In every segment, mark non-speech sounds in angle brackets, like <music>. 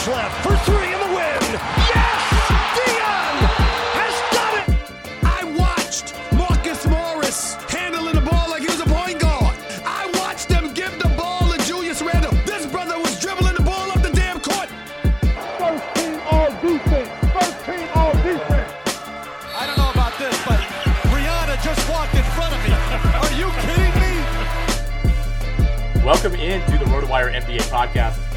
Seconds left for three in the win. Yes! Dion has done it! I watched Marcus Morris handling the ball like he was a point guard. I watched them give the ball to Julius Randle. This brother was dribbling the ball up the damn court. First team all defense. First team all defense. I don't know about this, but Rihanna just walked in front of me. Are you kidding me? Welcome into the RotoWire NBA podcast.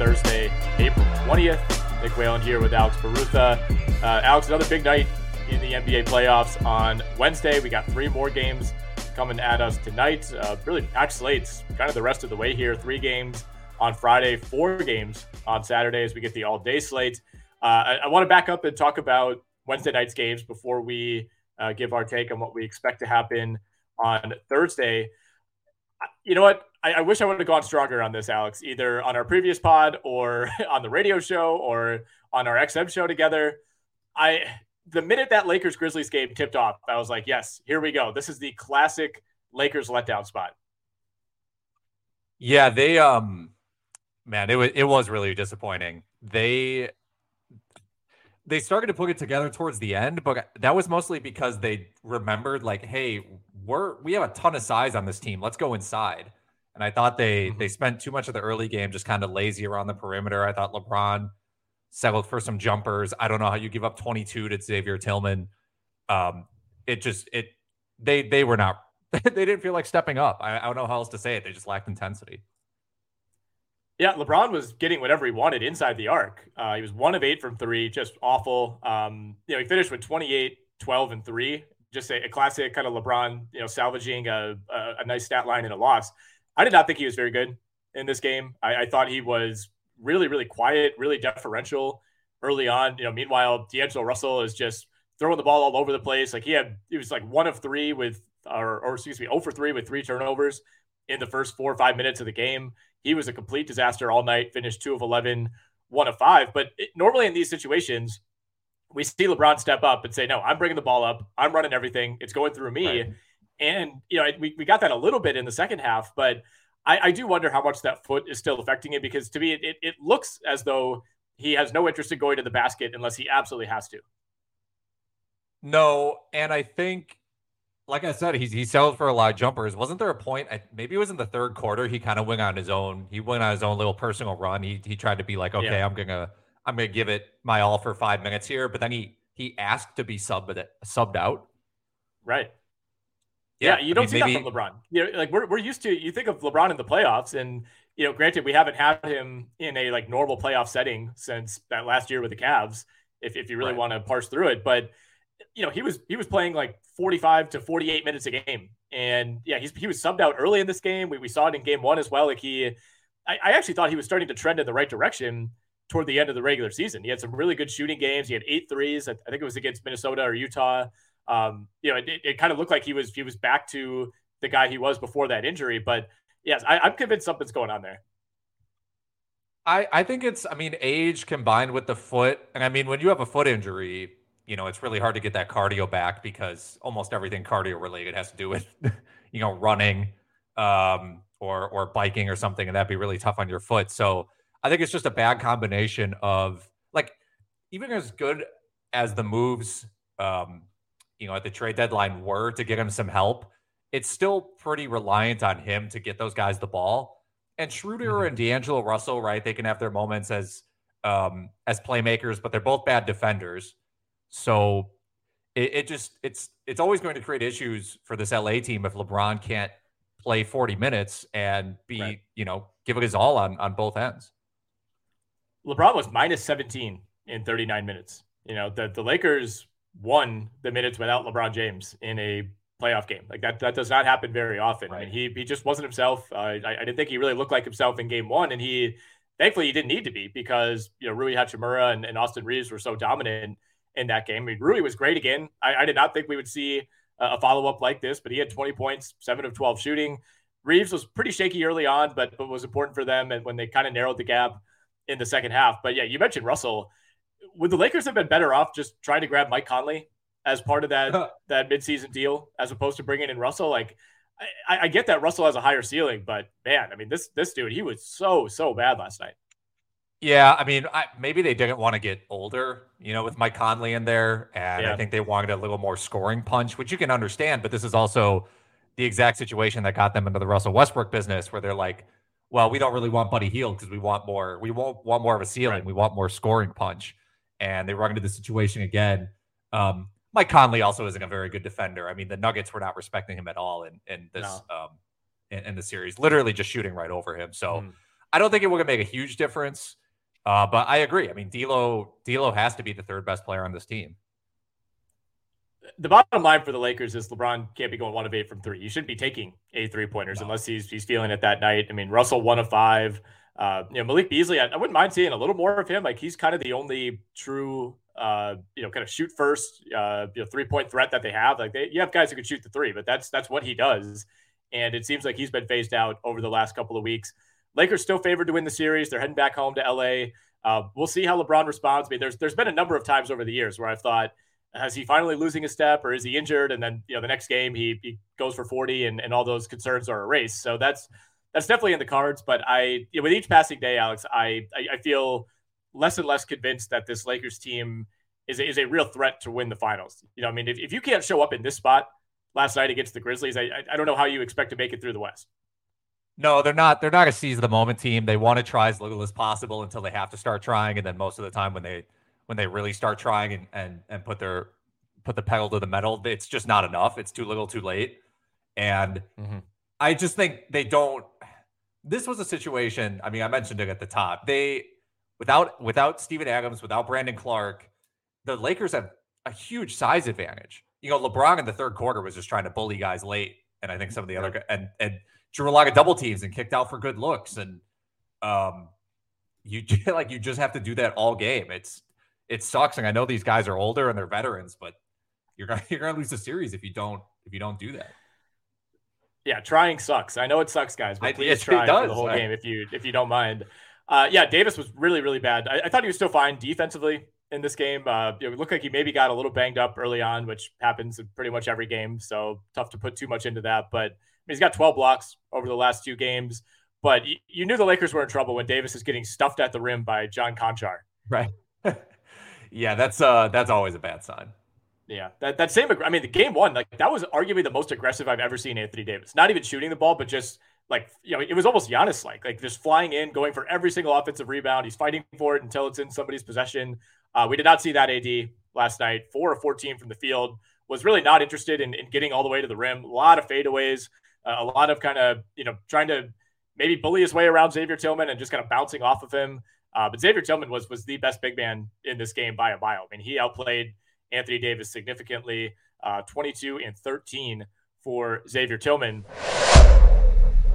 Thursday, April 20th. Nick Whalen here with Alex Barutha. Uh, Alex, another big night in the NBA playoffs on Wednesday. We got three more games coming at us tonight. Uh, really packed slates, kind of the rest of the way here. Three games on Friday, four games on Saturday as we get the all day slate. Uh, I, I want to back up and talk about Wednesday night's games before we uh, give our take on what we expect to happen on Thursday. You know what? I, I, wish I would have gone stronger on this, Alex, either on our previous pod or <laughs> on the radio show or on our XM show together. I the minute that Lakers Grizzlies game tipped off, I was like, yes, here we go. This is the classic Lakers letdown spot. Yeah, they um man, it was it was really disappointing. They they started to put it together towards the end, but that was mostly because they remembered like, hey, we're we have a ton of size on this team. Let's go inside. And I thought they mm-hmm. they spent too much of the early game just kind of lazy around the perimeter. I thought LeBron settled for some jumpers. I don't know how you give up 22 to Xavier Tillman. Um, it just it they they were not <laughs> they didn't feel like stepping up. I, I don't know how else to say it. They just lacked intensity. Yeah, LeBron was getting whatever he wanted inside the arc. Uh, he was one of eight from three, just awful. Um, you know, he finished with 28, 12, and three. Just a, a classic kind of LeBron, you know, salvaging a, a, a nice stat line in a loss. I did not think he was very good in this game. I, I thought he was really, really quiet, really deferential early on. You know, meanwhile, D'Angelo Russell is just throwing the ball all over the place. Like he had, he was like one of three with, or, or excuse me, 0 for three with three turnovers in the first four or five minutes of the game. He was a complete disaster all night, finished two of 11, one of five. But it, normally in these situations, we see LeBron step up and say, no, I'm bringing the ball up. I'm running everything. It's going through me. Right. And, you know, we, we got that a little bit in the second half, but I, I do wonder how much that foot is still affecting it because to me, it, it looks as though he has no interest in going to the basket unless he absolutely has to. No. And I think, like I said, he's, he settled for a lot of jumpers. Wasn't there a point? maybe it was in the third quarter. He kind of went on his own. He went on his own little personal run. He, he tried to be like, okay, yeah. I'm going to, I'm to give it my all for five minutes here. But then he, he asked to be subbed, subbed out. Right. Yeah, yeah you don't I mean, see maybe... that from LeBron. You know, like we're we're used to you think of LeBron in the playoffs, and you know, granted, we haven't had him in a like normal playoff setting since that last year with the Cavs. If if you really right. want to parse through it, but you know, he was he was playing like 45 to 48 minutes a game, and yeah, he's he was subbed out early in this game. We we saw it in game one as well. Like he, I, I actually thought he was starting to trend in the right direction toward the end of the regular season. He had some really good shooting games. He had eight threes. I, I think it was against Minnesota or Utah um, you know, it, it, kind of looked like he was he was back to the guy he was before that injury. But yes, I, I'm convinced something's going on there. I, I think it's I mean age combined with the foot and I mean when you have a foot injury you know it's really hard to get that cardio back because almost everything cardio related has to do with <laughs> you know running um, or or biking or something and that'd be really tough on your foot so I think it's just a bad combination of like even as good as the moves, um, you know, at the trade deadline were to get him some help, it's still pretty reliant on him to get those guys the ball. And Schroeder mm-hmm. and D'Angelo Russell, right? They can have their moments as um, as playmakers, but they're both bad defenders. So it, it just it's it's always going to create issues for this LA team if LeBron can't play 40 minutes and be, right. you know, give it his all on on both ends. LeBron was minus 17 in 39 minutes. You know, the the Lakers won the minutes without LeBron James in a playoff game. Like that that does not happen very often. Right. I mean, he he just wasn't himself. Uh, I, I didn't think he really looked like himself in game one, and he thankfully he didn't need to be because you know Rui Hachimura and, and Austin Reaves were so dominant in that game. I mean, Rui was great again. I, I did not think we would see a follow up like this, but he had 20 points, seven of 12 shooting. Reaves was pretty shaky early on, but but was important for them and when they kind of narrowed the gap in the second half. But yeah, you mentioned Russell. Would the Lakers have been better off just trying to grab Mike Conley as part of that <laughs> that midseason deal as opposed to bringing in Russell? Like, I, I get that Russell has a higher ceiling, but man, I mean this this dude he was so so bad last night. Yeah, I mean, I, maybe they didn't want to get older, you know, with Mike Conley in there, and yeah. I think they wanted a little more scoring punch, which you can understand. But this is also the exact situation that got them into the Russell Westbrook business, where they're like, "Well, we don't really want Buddy Hield because we want more. We won't want more of a ceiling. Right. We want more scoring punch." And they run into the situation again. Um, Mike Conley also isn't a very good defender. I mean, the Nuggets were not respecting him at all in in this no. um, in, in, the series, literally just shooting right over him. So mm. I don't think it would make a huge difference. Uh, but I agree. I mean, D'Lo D'Lo has to be the third best player on this team. The bottom line for the Lakers is LeBron can't be going one of eight from three. He shouldn't be taking eight three pointers no. unless he's he's feeling it that night. I mean, Russell one of five. Uh, you know, Malik Beasley, I, I, wouldn't mind seeing a little more of him. Like he's kind of the only true, uh, you know, kind of shoot first, uh, you know, three point threat that they have. Like they, you have guys who can shoot the three, but that's that's what he does. And it seems like he's been phased out over the last couple of weeks. Lakers still favored to win the series. They're heading back home to LA. Uh, we'll see how LeBron responds. I mean, there's there's been a number of times over the years where I've thought, has he finally losing a step or is he injured? And then you know the next game he, he goes for 40 and, and all those concerns are erased. So that's that's definitely in the cards. But I you know, with each passing day, Alex, I, I, I feel less and less convinced that this Lakers team is a, is a real threat to win the finals. You know, I mean, if, if you can't show up in this spot last night against the Grizzlies, I I don't know how you expect to make it through the West. No, they're not. They're not a seize the moment team. They want to try as little as possible until they have to start trying, and then most of the time when they when they really start trying and and and put their put the pedal to the metal, it's just not enough. It's too little, too late. And mm-hmm. I just think they don't. This was a situation. I mean, I mentioned it at the top. They without without Steven Adams, without Brandon Clarke, the Lakers have a huge size advantage. You know, LeBron in the third quarter was just trying to bully guys late, and I think some of the other and and drew a lot of double teams and kicked out for good looks. And um, you <laughs> like you just have to do that all game. It's it sucks, and I know these guys are older and they're veterans, but you're gonna <laughs> you're gonna lose the series if you don't if you don't do that. Yeah, trying sucks. I know it sucks, guys, but please try does, for the whole right? game if you if you don't mind. Uh, yeah, Davis was really really bad. I, I, thought he was still fine defensively in this game. Uh, it looked like he maybe got a little banged up early on, which happens in pretty much every game. So tough to put too much into that. But he's got 12 blocks over the last two games. But you, you knew the Lakers were in trouble when Davis is getting stuffed at the rim by John Konchar. Right. <laughs> yeah, that's uh that's always a bad sign. Yeah, that, that same. I mean, the game one, like that was arguably the most aggressive I've ever seen Anthony Davis. Not even shooting the ball, but just like you know, it was almost Giannis like, like just flying in, going for every single offensive rebound. He's fighting for it until it's in somebody's possession. Uh, we did not see that AD last night. Four or fourteen from the field was really not interested in, in getting all the way to the rim. A lot of fadeaways uh, a lot of kind of you know trying to maybe bully his way around Xavier Tillman and just kind of bouncing off of him. Uh, but Xavier Tillman was was the best big man in this game by a mile. I mean, he outplayed Anthony Davis significantly, uh, 22 and 13 for Xavier Tillman.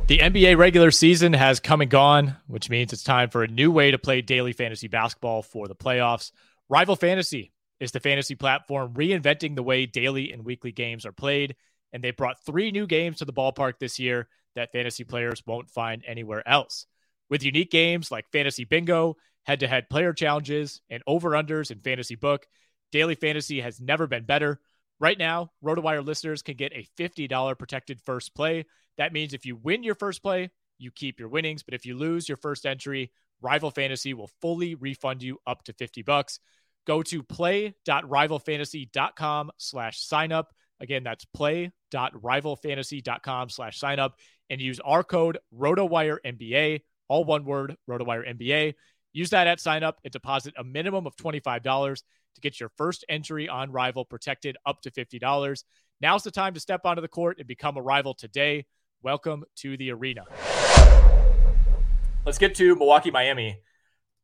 The NBA regular season has come and gone, which means it's time for a new way to play daily fantasy basketball for the playoffs. Rival Fantasy is the fantasy platform reinventing the way daily and weekly games are played and they brought three new games to the ballpark this year that fantasy players won't find anywhere else. With unique games like Fantasy Bingo, head to head player challenges, and over unders in Fantasy Book, Daily Fantasy has never been better. Right now, RotoWire listeners can get a $50 protected first play. That means if you win your first play, you keep your winnings, but if you lose your first entry, Rival Fantasy will fully refund you up to 50 bucks. Go to play.rivalfantasy.com slash sign up. Again, that's play.rivalfantasy.com slash sign up and use our code RotoWire NBA, all one word, RotoWire NBA. Use that at sign up and deposit a minimum of $25 to get your first entry on Rival protected up to $50. Now's the time to step onto the court and become a rival today. Welcome to the arena. Let's get to Milwaukee, Miami.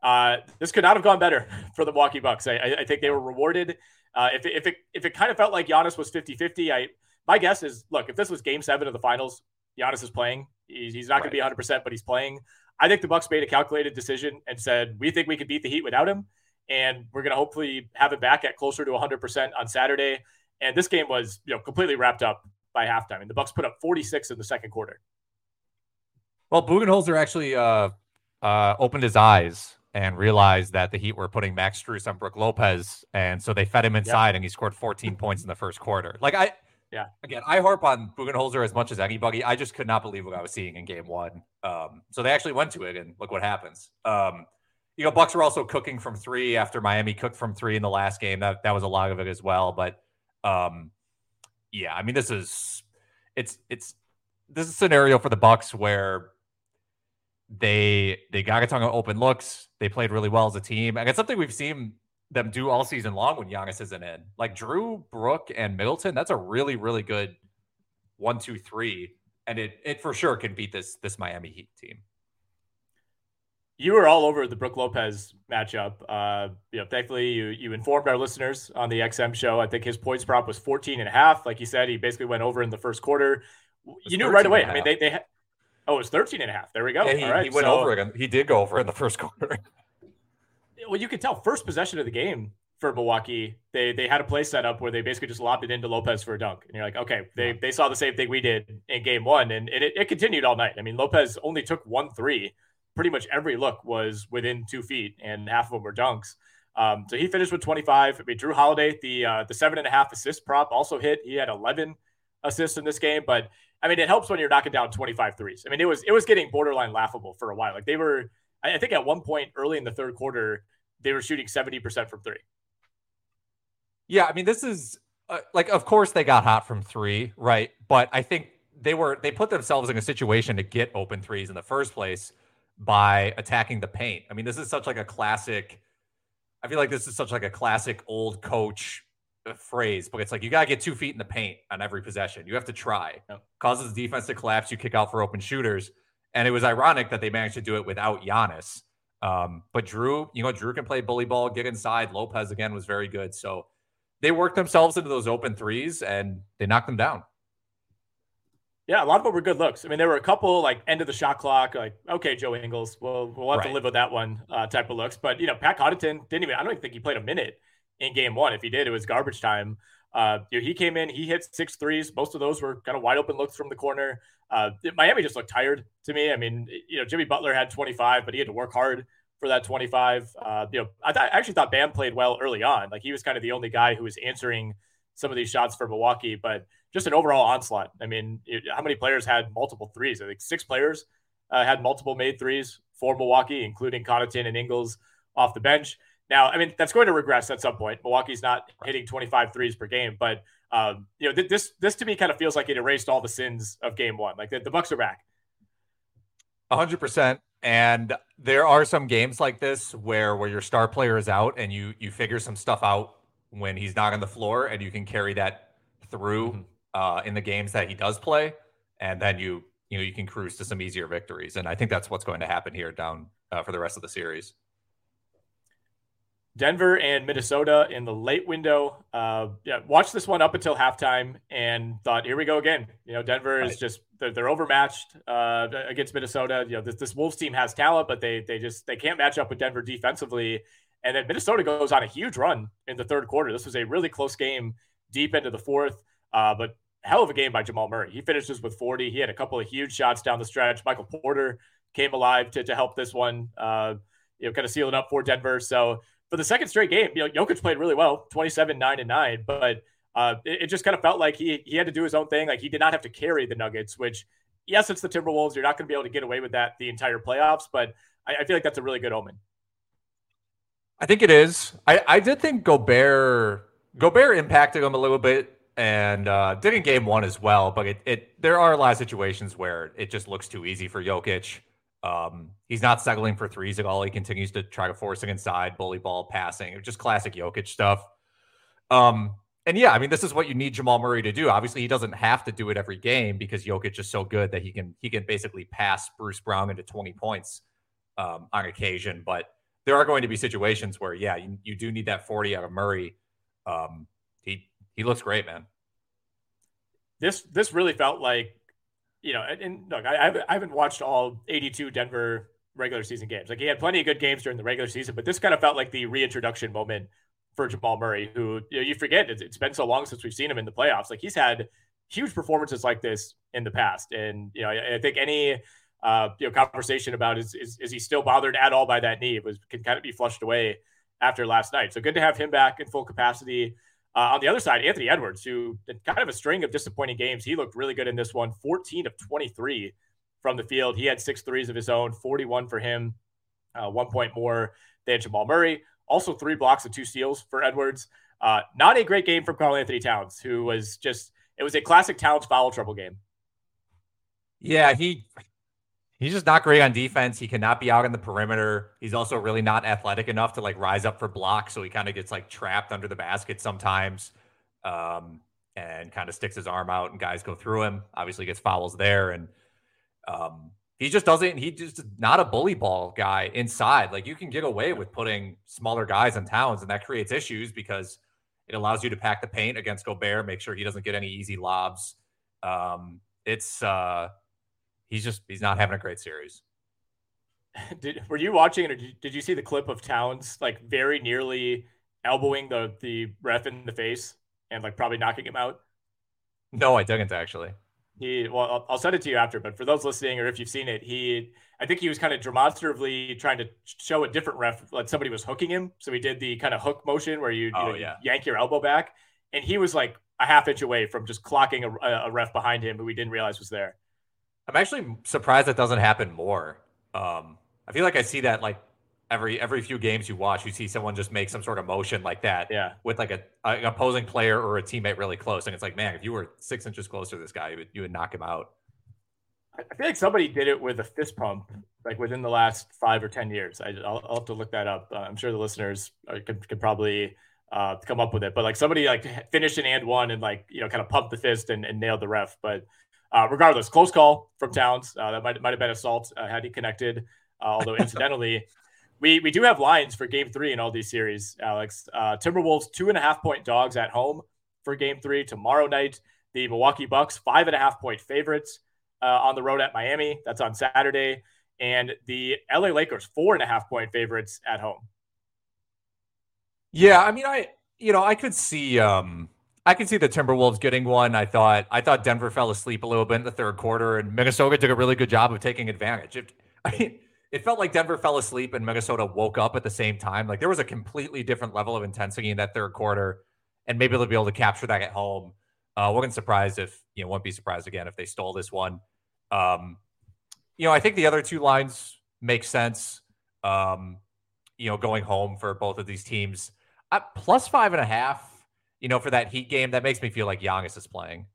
Uh, this could not have gone better <laughs> for the Milwaukee Bucks. I, I think they were rewarded. Uh, if, it, if it if it kind of felt like Giannis was 50-50, I my guess is look, if this was game seven of the finals, Giannis is playing. He's, not going to be 100, percent but he's playing. I think the Bucks made a calculated decision and said we think we can beat the Heat without him, and we're going to hopefully have it back at closer to 100 percent on Saturday. And this game was you know completely wrapped up by halftime, and the Bucks put up 46 in the second quarter. Well, Budenholzer actually uh, uh, opened his eyes and realized that the Heat were putting Max Strus on Brook Lopez, and so they fed him inside, yep. and he scored 14 points in the first quarter. Like I, yeah, again, I harp on Budenholzer as much as anybody. I just could not believe what I was seeing in Game One. Um, so they actually went to it, and look what happens. Um, you know, Bucks were also cooking from three after Miami cooked from three in the last game. That that was a lot of it as well. But um, yeah, I mean, this is it's it's this is a scenario for the Bucks where they they got a ton of open looks. They played really well as a team, and it's something we've seen them do all season long when Giannis isn't in. Like Jrue, Brook, and Middleton, that's a really really good one, two, three, and it it for sure can beat this this Miami Heat team. You were all over the Brook Lopez matchup. Uh, you know, thankfully you you informed our listeners on the XM show. I think his points prop was 14 and a half. Like you said, he basically went over in the first quarter. You knew right away. I mean, they they Oh, it was 13 and a half. There we go. And he, he went so, over again. He did go over in the first <laughs> quarter. Well, you could tell first possession of the game for Milwaukee, they they had a play set up where they basically just lobbed it into Lopez for a dunk. And you're like, okay, they, they saw the same thing we did in game one. And and it, it continued all night. I mean, Lopez only took one three. Pretty much every look was within two feet, and half of them were dunks. Um, so he finished with 25. I mean, Jrue Holiday, the uh, the seven and a half assist prop also hit. He had 11 assists in this game, but I mean, it helps when you're knocking down 25 threes. I mean, it was it was getting borderline laughable for a while. Like they were, I think at one point early in the third quarter, they were shooting 70% from three. Yeah, I mean, this is uh, like, of course they got hot from three, right? But I think they were they put themselves in a situation to get open threes in the first place by attacking the paint. I mean, this is such like a classic. I feel like this is such like a classic old coach phrase, but it's like you got to get two feet in the paint on every possession. You have to try. Yep. Causes the defense to collapse. You kick out for open shooters. And it was ironic that they managed to do it without Giannis. Um, but Jrue, you know, Jrue can play bully ball, get inside. Lopez again was very good. So they worked themselves into those open threes and they knocked them down. Yeah, a lot of them were good looks. I mean, there were a couple like end of the shot clock, like okay, Joe Ingles, we'll we'll have right. to live with that one uh, type of looks. But you know, Pat Connaughton didn't even. I don't even think he played a minute in game one. If he did, it was garbage time. Uh, you know, he came in, he hit six threes. Most of those were kind of wide open looks from the corner. Uh, Miami just looked tired to me. I mean, you know, Jimmy Butler had 25, but he had to work hard for that 25. Uh, you know, I, th- I actually thought Bam played well early on. Like he was kind of the only guy who was answering some of these shots for Milwaukee, but just an overall onslaught. I mean, it, how many players had multiple threes? I think six players uh, had multiple made threes for Milwaukee, including Connaughton and Ingles off the bench. Now, I mean, that's going to regress at some point. Milwaukee's not hitting 25 threes per game, but um, you know, th- this this to me kind of feels like it erased all the sins of game one. Like the, the Bucks are back. 100%. And there are some games like this where where your star player is out and you you figure some stuff out when he's not on the floor and you can carry that through mm-hmm. uh, in the games that he does play and then you you know you can cruise to some easier victories and I think that's what's going to happen here down uh, for the rest of the series. Denver and Minnesota in the late window. Uh, yeah, watched this one up until halftime and thought, here we go again. You know, Denver is just they're, they're overmatched uh, against Minnesota. You know, this, this Wolves team has talent, but they they just they can't match up with Denver defensively. And then Minnesota goes on a huge run in the third quarter. This was a really close game deep into the fourth, uh, but hell of a game by Jamal Murray. He finishes with 40. He had a couple of huge shots down the stretch. Michael Porter came alive to, to help this one, uh, you know, kind of seal it up for Denver. So for the second straight game, you know, Jokic played really well, 27, 9, and 9, but uh, it, it, just kind of felt like he he had to do his own thing. Like he did not have to carry the Nuggets, which, yes, it's the Timberwolves. You're not going to be able to get away with that the entire playoffs, but I, I feel like that's a really good omen. I think it is. I, I did think Gobert Gobert impacted him a little bit and uh, did in game one as well. But it, it there are a lot of situations where it just looks too easy for Jokic. Um, he's not settling for threes at all. He continues to try to force it inside, bully ball, passing, just classic Jokic stuff. Um, and yeah, I mean, this is what you need Jamal Murray to do. Obviously, he doesn't have to do it every game because Jokic is so good that he can he can basically pass Bruce Brown into 20 points um, on occasion. But there are going to be situations where, yeah, you, you do need that 40 out of Murray. Um, he he looks great, man. This this really felt like, you know, and, and look, I, I haven't watched all 82 Denver regular season games. Like he had plenty of good games during the regular season, but this kind of felt like the reintroduction moment for Jamal Murray, who you, know, you forget it's, it's been so long since we've seen him in the playoffs. Like he's had huge performances like this in the past, and you know, I, I think any uh, you know conversation about is, is is he still bothered at all by that knee it was can kind of be flushed away after last night. So good to have him back in full capacity. Uh, on the other side, Anthony Edwards, who kind of a string of disappointing games, he looked really good in this one. 14 of 23 from the field. He had six threes of his own, 41 for him, uh, one point more than Jamal Murray. Also, three blocks and two steals for Edwards. Uh, not a great game from Karl-Anthony Towns, who was just, it was a classic Towns foul trouble game. Yeah, he he's just not great on defense. He cannot be out on the perimeter. He's also really not athletic enough to like rise up for blocks. So he kind of gets like trapped under the basket sometimes um, and kind of sticks his arm out and guys go through him. Obviously gets fouls there. And um, he just doesn't, he just not a bully ball guy inside. Like you can get away with putting smaller guys in towns and that creates issues because it allows you to pack the paint against Gobert, make sure he doesn't get any easy lobs. Um, it's, uh, he's just he's not having a great series. <laughs> Did were you watching it or did you see the clip of Towns like very nearly elbowing the the ref in the face and like probably knocking him out? No, I didn't actually. He well, I'll, I'll send it to you after. But for those listening, or if you've seen it, he I think he was kind of demonstratively trying to show a different ref, like somebody was hooking him. So he did the kind of hook motion where you, oh, you know, yeah. yank your elbow back, and he was like a half inch away from just clocking a, a ref behind him who we didn't realize was there. I'm actually surprised that doesn't happen more. Um, I feel like I see that like every every few games you watch, you see someone just make some sort of motion like that, yeah, with like a, a an opposing player or a teammate really close, and it's like, man, if you were six inches closer to this guy, you would, you would knock him out. I feel like somebody did it with a fist pump, like within the last five or ten years. I, will have to look that up. Uh, I'm sure the listeners uh, could, could probably uh, come up with it, but like somebody like finished an and one and like you know kind of pumped the fist and, and nailed the ref, but uh, regardless, close call from Towns. Uh, that might might have been assault uh, had he connected. Uh, <laughs> although incidentally, we we do have lines for Game Three in all these series. Alex, uh, Timberwolves two and a half point dogs at home for Game Three tomorrow night. The Milwaukee Bucks five and a half point favorites uh, on the road at Miami. That's on Saturday, and the LA Lakers four and a half point favorites at home. Yeah, I mean, I you know I could see. um I can see the Timberwolves getting one. I thought I thought Denver fell asleep a little bit in the third quarter, and Minnesota did a really good job of taking advantage. It, <laughs> I mean, it felt like Denver fell asleep and Minnesota woke up at the same time. Like there was a completely different level of intensity in that third quarter, and maybe they'll be able to capture that at home. Uh, wouldn't surprise if you know, won't be surprised again if they stole this one. Um, you know, I think the other two lines make sense. Um, you know, going home for both of these teams, plus five and a half you know, for that Heat game, that makes me feel like Giannis is playing.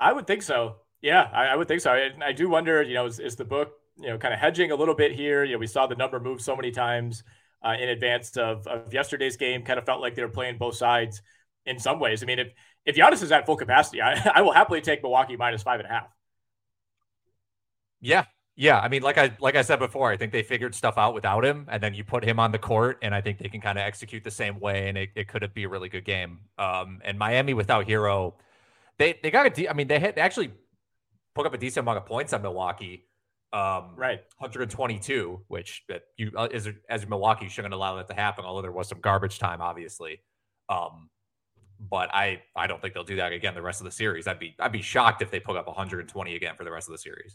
I would think so. Yeah, I, I would think so. I, I, do wonder, you know, is, is, the book, you know, kind of hedging a little bit here? You know, we saw the number move so many times uh, in advance of, of yesterday's game. Kind of felt like they were playing both sides in some ways. I mean, if if Giannis is at full capacity, <laughs> I, I will happily take Milwaukee minus five and a half. Yeah, yeah, I mean, like I like I said before, I think they figured stuff out without him, and then you put him on the court, and I think they can kind of execute the same way, and it, it could be a really good game. Um, and Miami without Herro, they they got a de- I mean, they had they actually put up a decent amount of points on Milwaukee. Um, right, 122, which that you uh, as as Milwaukee you shouldn't allow that to happen. Although there was some garbage time, obviously. Um, but I I don't think they'll do that again the rest of the series. I'd be I'd be shocked if they put up 120 again for the rest of the series.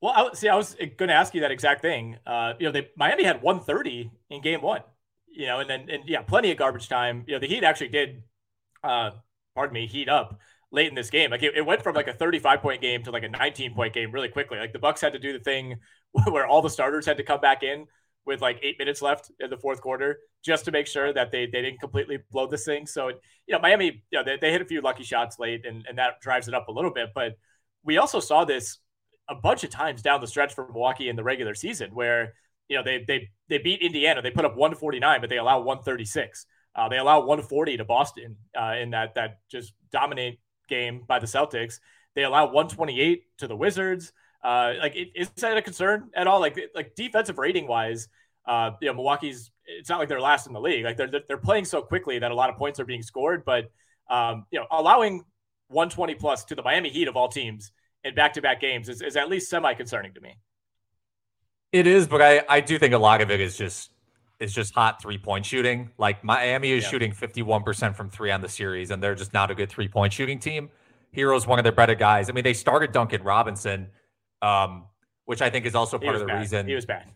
Well, I, see, I was going to ask you that exact thing. Uh, you know, they Miami had 130 in game one. You know, and then and yeah, plenty of garbage time. You know, the Heat actually did, uh, pardon me, heat up late in this game. Like it, it went from like a 35 point game to like a 19 point game really quickly. Like the Bucks had to do the thing <laughs> where all the starters had to come back in with like eight minutes left in the fourth quarter just to make sure that they, they didn't completely blow this thing. So, you know, Miami, you know, they, they hit a few lucky shots late and, and that drives it up a little bit. But we also saw this a bunch of times down the stretch for Milwaukee in the regular season where, you know, they, they, they beat Indiana. They put up 149, but they allow 136. Uh, they allow 140 to Boston uh, in that, that just dominate game by the Celtics. They allow 128 to the Wizards. Uh, like, is that a concern at all? Like, like defensive rating wise, uh, you know, Milwaukee's. It's not like they're last in the league. Like they're they're playing so quickly that a lot of points are being scored. But um, you know, allowing 120 plus to the Miami Heat of all teams in back to back games is, is at least semi concerning to me. It is, but I I do think a lot of it is just is just hot three point shooting. Like Miami is yeah. shooting 51% from three on the series, and they're just not a good three point shooting team. Herro's one of their better guys. I mean, they started Duncan Robinson um, which I think is also part of the bad. reason he was bad.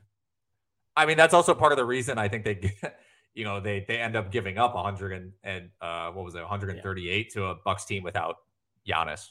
I mean, that's also part of the reason I think they, <laughs> you know, they they end up giving up 100 and, and uh, what was it, 138 yeah. to a Bucks team without Giannis.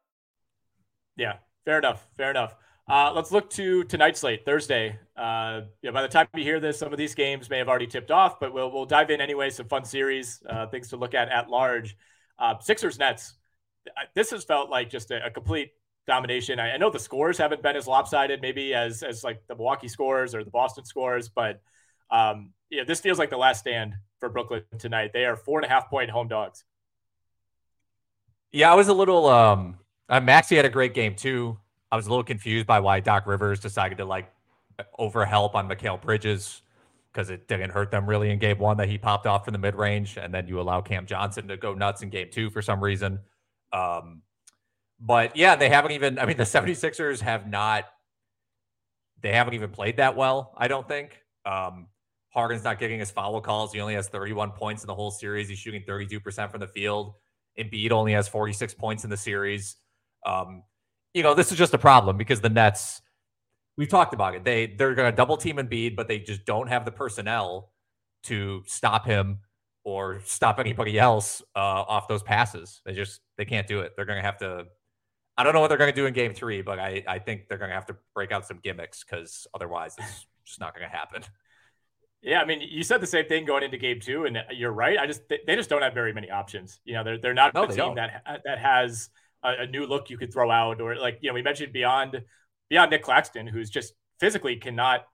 Yeah, fair enough. Fair enough. Uh, let's look to tonight's slate, Thursday. Uh, yeah, by the time you hear this, some of these games may have already tipped off, but we'll we'll dive in anyway. Some fun series, uh, things to look at at large. Uh, Sixers Nets. This has felt like just a, a complete domination. I, I, know the scores haven't been as lopsided, maybe as as like the Milwaukee scores or the Boston scores, but um, yeah, this feels like the last stand for Brooklyn tonight. They are four and a half point home dogs. Yeah, I was a little um uh, Maxey had a great game too. I was a little confused by why Doc Rivers decided to like overhelp on Mikal Bridges because it didn't hurt them really in game one that he popped off from the mid range, and then you allow Cam Johnson to go nuts in game two for some reason. Um, but yeah, they haven't even, I mean, the 76ers have not, they haven't even played that well, I don't think. Um, not getting his foul calls. He only has 31 points in the whole series. He's shooting 32% from the field. Embiid only has 46 points in the series. Um, you know, this is just a problem because the Nets, we've talked about it. They they're going to double team and Embiid, but they just don't have the personnel to stop him or stop anybody else uh, off those passes. They just they can't do it. They're going to have to. I don't know what they're going to do in Game Three, but I I think they're going to have to break out some gimmicks because otherwise it's just not going to happen. Yeah, I mean, you said the same thing going into game two, and you're right. I just they just don't have very many options. You know, they're they're not no, a team don't. that that has a, a, new look you could throw out, or like you know we mentioned beyond beyond Nic Claxton, who's just physically cannot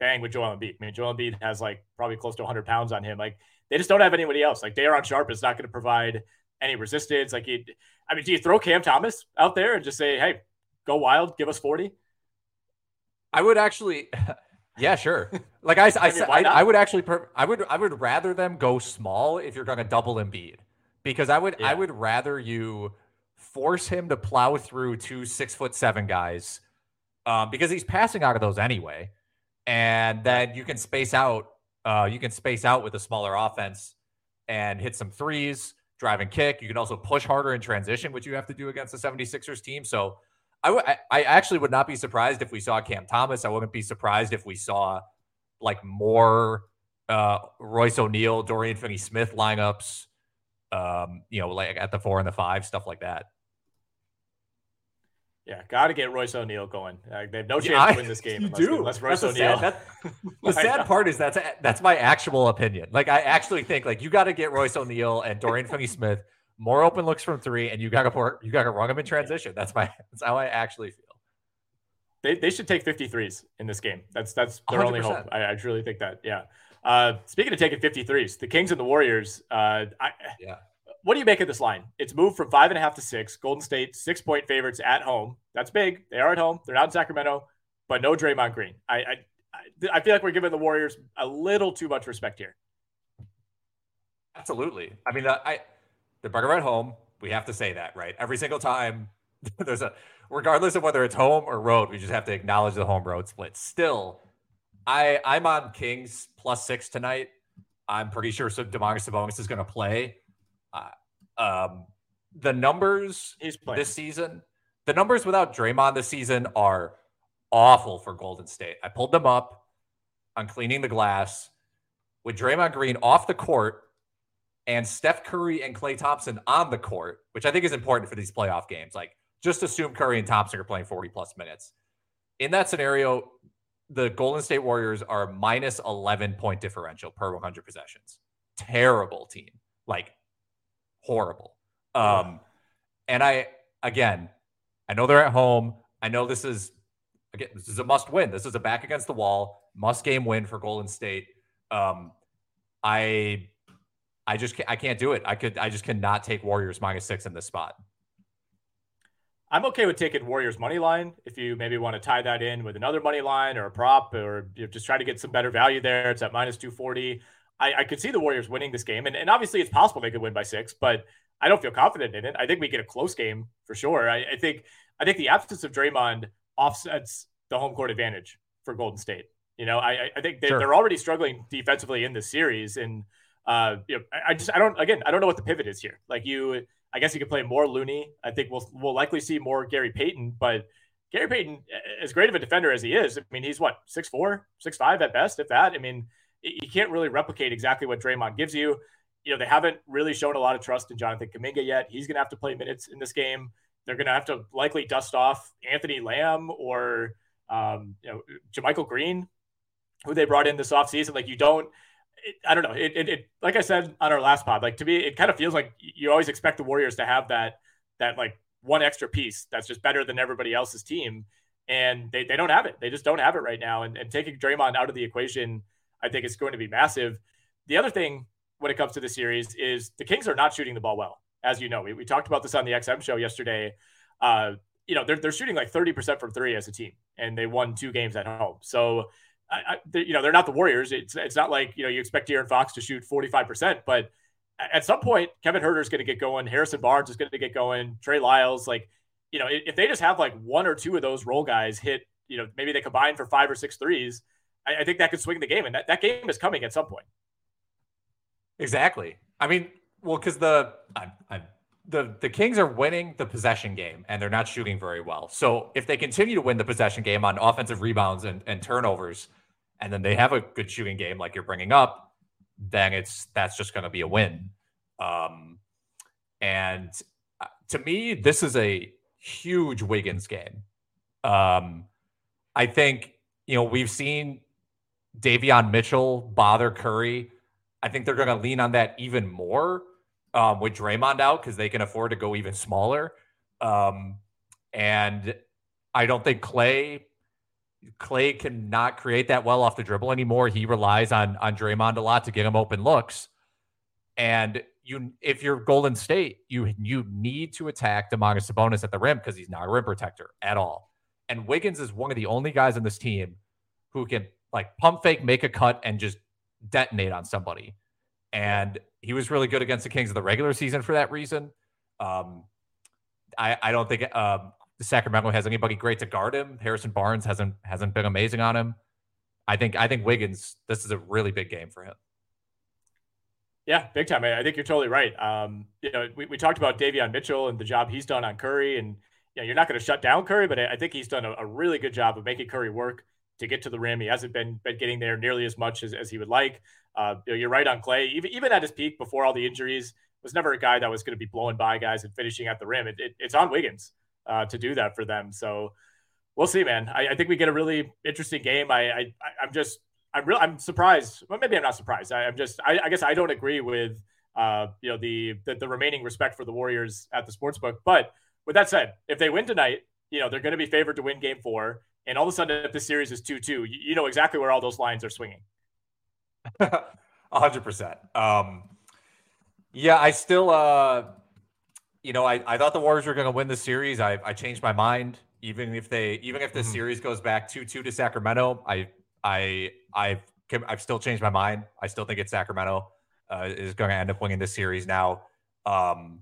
bang with Joel Embiid. I mean, Joel Embiid has like probably close to 100 pounds on him. Like they just don't have anybody else. Like Day'Ron Sharpe is not going to provide any resistance. Like it, I mean, do you throw Cam Thomas out there and just say, "Hey, go wild, give us 40"? I would actually. <laughs> Yeah, sure. Like I, I, I I. Would actually, per- I would, I would rather them go small if you're going to double Embiid, because I would, I would rather you force him to plow through two six foot seven guys, um, because he's passing out of those anyway, and then you can space out, uh, you can space out with a smaller offense and hit some threes, drive and kick. You can also push harder in transition, which you have to do against the 76ers team. So I I- I actually would not be surprised if we saw Cam Thomas. I wouldn't be surprised if we saw like more uh, Royce O'Neale, Dorian Finney Smith lineups, um, you know, like at the four and the five, stuff like that. Yeah, got to get Royce O'Neale going. Uh, they have no chance Yeah, I- to win this game you unless, do. unless Royce That's O'Neale. sad- that- <laughs> The sad part is that's that's my actual opinion. Like I actually think like you got to get Royce O'Neale and Dorian <laughs> Finney Smith more open looks from three, and you got to you got to run them in transition. That's my that's how I actually feel. They, they should take 53s in this game. That's that's their only hope. I, I truly think that. Yeah. Uh, speaking of taking 53s, the Kings and the Warriors. Uh, I, Yeah. What do you make of this line? It's moved from five and a half to six. Golden State six point favorites at home. That's big. They are at home. They're not in Sacramento, but no Draymond Green. I I, I, feel like we're giving the Warriors a little too much respect here. Absolutely. I mean, I they're better at home. We have to say that, right? Every single time <laughs> there's a regardless of whether it's home or road, we just have to acknowledge the home road split. Still, I I'm on Kings plus six tonight. I'm pretty sure so Domantas Sabonis is going to play. Uh, um, the numbers this season, the numbers without Draymond this season are awful for Golden State. I pulled them up on cleaning the glass with Draymond Green off the court and Steph Curry and Klay Thompson on the court, which I think is important for these playoff games. Like, just assume Curry and Thompson are playing 40 plus minutes. In that scenario, the Golden State Warriors are minus 11 point differential per 100 possessions. Terrible team. Like, horrible. Um, and I, again, I know they're at home. I know this is, again, this is a must win. This is a back against the wall, must game win for Golden State. Um, I, I just can't, I can't do it. I could, I just cannot take Warriors minus six in this spot. I'm okay with taking Warriors money line if you maybe want to tie that in with another money line or a prop or you know, just try to get some better value there. It's at minus 240. I, I could see the Warriors winning this game. And, and obviously, it's possible they could win by six, but I don't feel confident in it. I think we get a close game for sure. I, I think I think the absence of Draymond offsets the home court advantage for Golden State. You know, I, I- think they, Sure. they're already struggling defensively in this series, and uh, you know, I, I just I don't again I don't know what the pivot is here. Like you, I guess you could play more Looney. I think we'll we'll likely see more Gary Payton, but Gary Payton, as great of a defender as he is, I mean, he's what six four, six five at best, if that. I mean, you can't really replicate exactly what Draymond gives you. You know, they haven't really shown a lot of trust in Jonathan Kuminga yet. He's going to have to play minutes in this game. They're going to have to likely dust off Anthony Lamb or um, you know JaMychal Green, who they brought in this offseason. Like you don't. It, I don't know. It, it, it, like I said on our last pod, like to me, it kind of feels like you always expect the Warriors to have that that like one extra piece that's just better than everybody else's team, and they, they don't have it. They just don't have it right now. And, and taking Draymond out of the equation, I think it's going to be massive. The other thing when it comes to the series is the Kings are not shooting the ball well, as you know. We, we talked about this on the XM show yesterday. Uh, you know, they're, they're shooting like 30% from three as a team, and they won two games at home. So, I, I, you know, they're not the Warriors. It's, it's not like, you know, you expect De'Aaron Fox to shoot 45%, but at some point, Kevin Huerter is going to get going. Harrison Barnes is going to get going. Trey Lyles, like, you know, if they just have like one or two of those role guys hit, you know, maybe they combine for five or six threes, I, I think that could swing the game. And that, that game is coming at some point. Exactly. I mean, well, because the I, I, the the Kings are winning the possession game and they're not shooting very well. So if they continue to win the possession game on offensive rebounds and, and turnovers, and then they have a good shooting game like you're bringing up, then it's that's just going to be a win. Um, and uh, to me, this is a huge Wiggins game. Um, I think you know we've seen Davion Mitchell bother Curry. I think they're going to lean on that even more um, with Draymond out because they can afford to go even smaller. Um, and I don't think Klay Klay cannot create that well off the dribble anymore. He relies on on Draymond a lot to get him open looks. And you, if you're Golden State, you you need to attack Domantas Sabonis at the rim because he's not a rim protector at all. And Wiggins is one of the only guys on this team who can like pump fake, make a cut, and just detonate on somebody. And he was really good against the Kings in the regular season for that reason. Um, I, I don't think um, Sacramento has anybody great to guard him. Harrison Barnes hasn't hasn't been amazing on him. I think I think Wiggins. This is a really big game for him. Yeah, big time. I, think you're totally right. Um, you know, we, we talked about Davion Mitchell and the job he's done on Curry, and you know, you're not going to shut down Curry, but I, I think he's done a, a, really good job of making Curry work to get to the rim. He hasn't been, been getting there nearly as much as, as he would like. Uh, you're right on Klay. Even even at his peak before all the injuries, was never a guy that was going to be blowing by guys and finishing at the rim. It, it, it's on Wiggins uh, to do that for them. So we'll see, man. I, I, think we get a really interesting game. I, I I'm just I'm real I'm surprised. Well, maybe I'm not surprised. I, am just I, I, guess I don't agree with uh you know the, the the remaining respect for the Warriors at the sports book. But with that said, if they win tonight, you know they're going to be favored to win Game Four, and all of a sudden if the series is two two, you, you know exactly where all those lines are swinging. <laughs> hundred percent. Um, yeah, I still uh you know, I, I thought the Warriors were going to win the series. I, I changed my mind. Even if they, even if the mm-hmm. series goes back two two to Sacramento, I I I've I've still changed my mind. I still think it's Sacramento uh, is going to end up winning this series now. Um,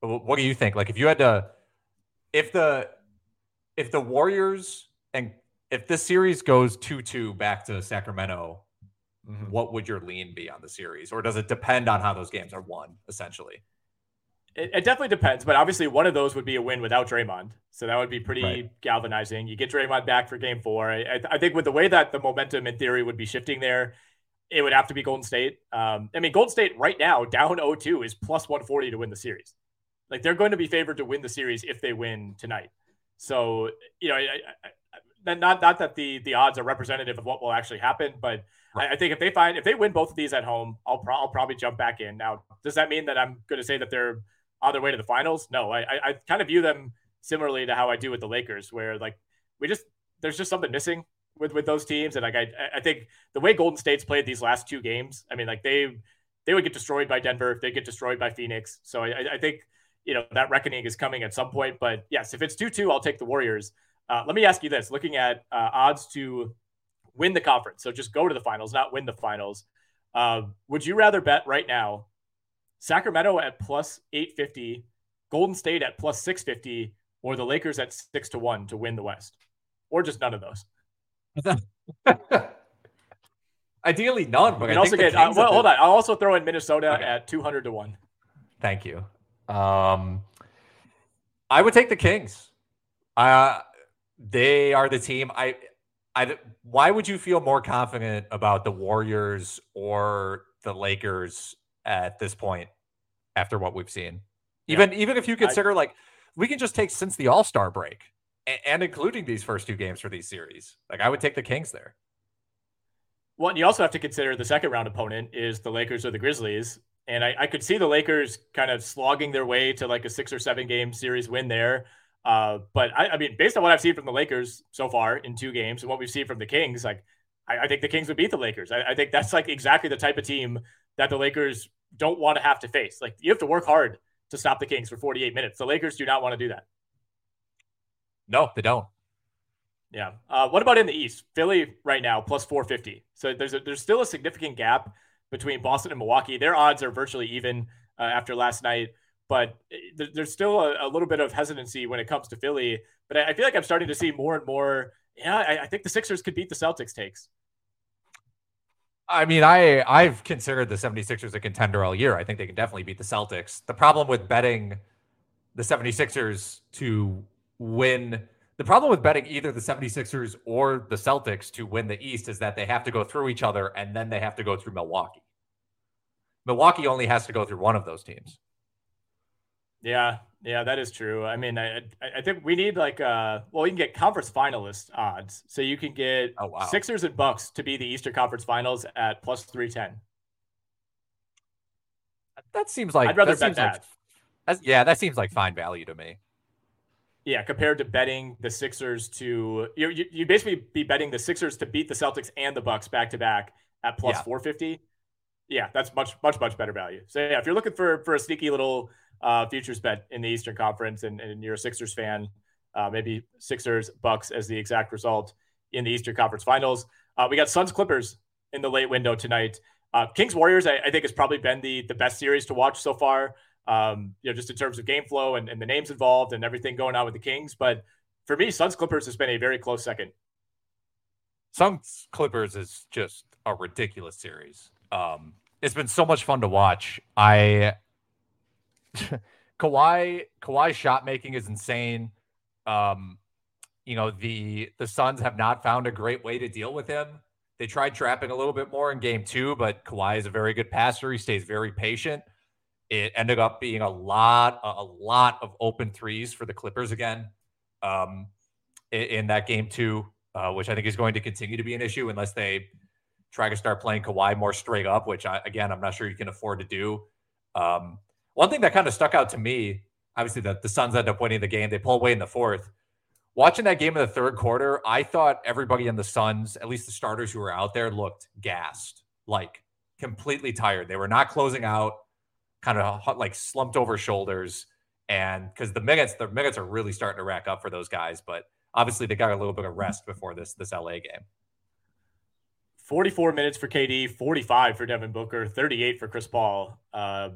what do you think? Like, if you had to, if the if the Warriors and if this series goes two two back to Sacramento, mm-hmm. what would your lean be on the series, or does it depend on how those games are won? Essentially, it, it, definitely depends, but obviously one of those would be a win without Draymond, so that would be pretty right. galvanizing. You get Draymond back for Game Four. I, I, think with the way that the momentum in theory would be shifting there, it would have to be Golden State. Um, I mean, Golden State right now down 0-2 is plus 140 to win the series. Like they're going to be favored to win the series if they win tonight. So you know, I, not not that the the odds are representative of what will actually happen, but right. I, I, think if they find if they win both of these at home, I'll, pro- I'll probably jump back in. Now, does that mean that I'm going to say that they're on their way to the finals. No, I, I kind of view them similarly to how I do with the Lakers, where like we just there's just something missing with with those teams, and like I I think the way Golden State's played these last two games, I mean like they they would get destroyed by Denver if they get destroyed by Phoenix. So I, I think you know that reckoning is coming at some point. But yes, if it's two two, I'll take the Warriors. Uh, let me ask you this: looking at uh, odds to win the conference, so just go to the finals, not win the finals. Uh, would you rather bet right now Sacramento at plus 850, Golden State at plus 650, or the Lakers at six to one to win the West, or just none of those. <laughs> Ideally, none. But I also get. Uh, well, hold on. I'll also throw in Minnesota okay. at 200 to one. Thank you. Um, I would take the Kings. Uh, they are the team. I, I. Why would you feel more confident about the Warriors or the Lakers at this point after what we've seen. Even yeah. even if you consider I, like we can just take since the All Star break and, and, including these first two games for these series. Like I would take the Kings there. Well, and you also have to consider the second round opponent is the Lakers or the Grizzlies, and I, I could see the Lakers kind of slogging their way to like a six or seven game series win there. Uh, but I, I, mean, based on what I've seen from the Lakers so far in two games and what we've seen from the Kings, like I, I think the Kings would beat the Lakers. I, I think that's like exactly the type of team that the Lakers don't want to have to face. Like you have to work hard to stop the Kings for 48 minutes. The Lakers do not want to do that. No, they don't. Yeah. Uh, what about in the East? Philly right now plus 450. So there's a, there's still a significant gap between Boston and Milwaukee. Their odds are virtually even uh, after last night, but eh, there's still a, a, little bit of hesitancy when it comes to Philly. But I, I feel like I'm starting to see more and more. Yeah, I, I think the Sixers could beat the Celtics takes. I mean, I I've considered the 76ers a contender all year. I think they can definitely beat the Celtics. The problem with betting the 76ers to win the problem with betting either the 76ers or the Celtics to win the East is that they have to go through each other and then they have to go through Milwaukee. Milwaukee only has to go through one of those teams. Yeah, yeah, that is true. I mean, I I think we need like uh well, you can get conference finalist odds. So you can get oh, wow. Sixers and Bucks to be the Eastern Conference Finals at plus 310. That seems like I'd rather bet that. Like, yeah, that seems like fine value to me. Yeah, compared to betting the Sixers to you you you basically be betting the Sixers to beat the Celtics and the Bucks back to back at plus yeah. 450. Yeah, that's much much much better value. So yeah, if you're looking for for a sneaky little uh, futures bet in the Eastern Conference, and, and you're a Sixers fan, uh, maybe Sixers Bucks as the exact result in the Eastern Conference Finals. Uh, we got Suns Clippers in the late window tonight. Uh, Kings Warriors, I, I, think, has probably been the the best series to watch so far. Um, you know, just in terms of game flow and, and the names involved and everything going on with the Kings. But for me, Suns Clippers has been a very close second. Suns Clippers is just a ridiculous series. Um, it's been so much fun to watch. I <laughs> Kawhi Kawhi shot making is insane. Um, you know the the Suns have not found a great way to deal with him. They tried trapping a little bit more in game two, but Kawhi is a very good passer. He stays very patient. It ended up being a lot, a lot of open threes for the Clippers again um, in, that game too, uh, which I think is going to continue to be an issue unless they try to start playing Kawhi more straight up, which I, again, I'm not sure you can afford to do. Um, one thing that kind of stuck out to me, obviously, that the Suns end up winning the game. They pull away in the fourth. Watching that game in the third quarter, I thought everybody in the Suns, at least the starters who were out there, looked gassed, like completely tired. They were not closing out, kind of like slumped over shoulders. And because the minutes, the minutes are really starting to rack up for those guys. But obviously, they got a little bit of rest before this this LA game. 44 minutes for KD, 45 for Devin Booker, 38 for Chris Paul. Uh,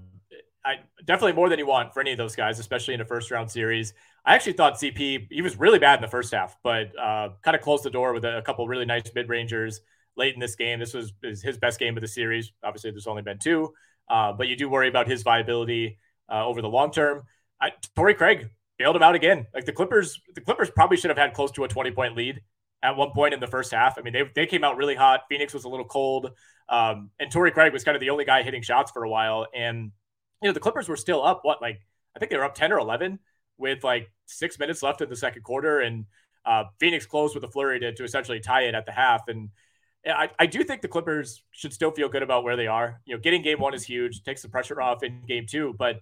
I definitely more than you want for any of those guys, especially in a first round series. I actually thought CP he was really bad in the first half, but uh, kind of closed the door with a, a couple really nice mid rangers late in this game. This was his best game of the series. Obviously, there's only been two, uh, but you do worry about his viability uh, over the long term. I, Torrey Craig bailed him out again. Like the Clippers, the Clippers probably should have had close to a 20 point lead at one point in the first half. I mean, they, they came out really hot. Phoenix was a little cold. Um, and Torrey Craig was kind of the only guy hitting shots for a while. And, you know, the Clippers were still up, what, like, I think they were up 10 or 11 with like six minutes left in the second quarter. And uh, Phoenix closed with a flurry to, to essentially tie it at the half. And I, I do think the Clippers should still feel good about where they are. You know, getting game one is huge, takes the pressure off in game two. But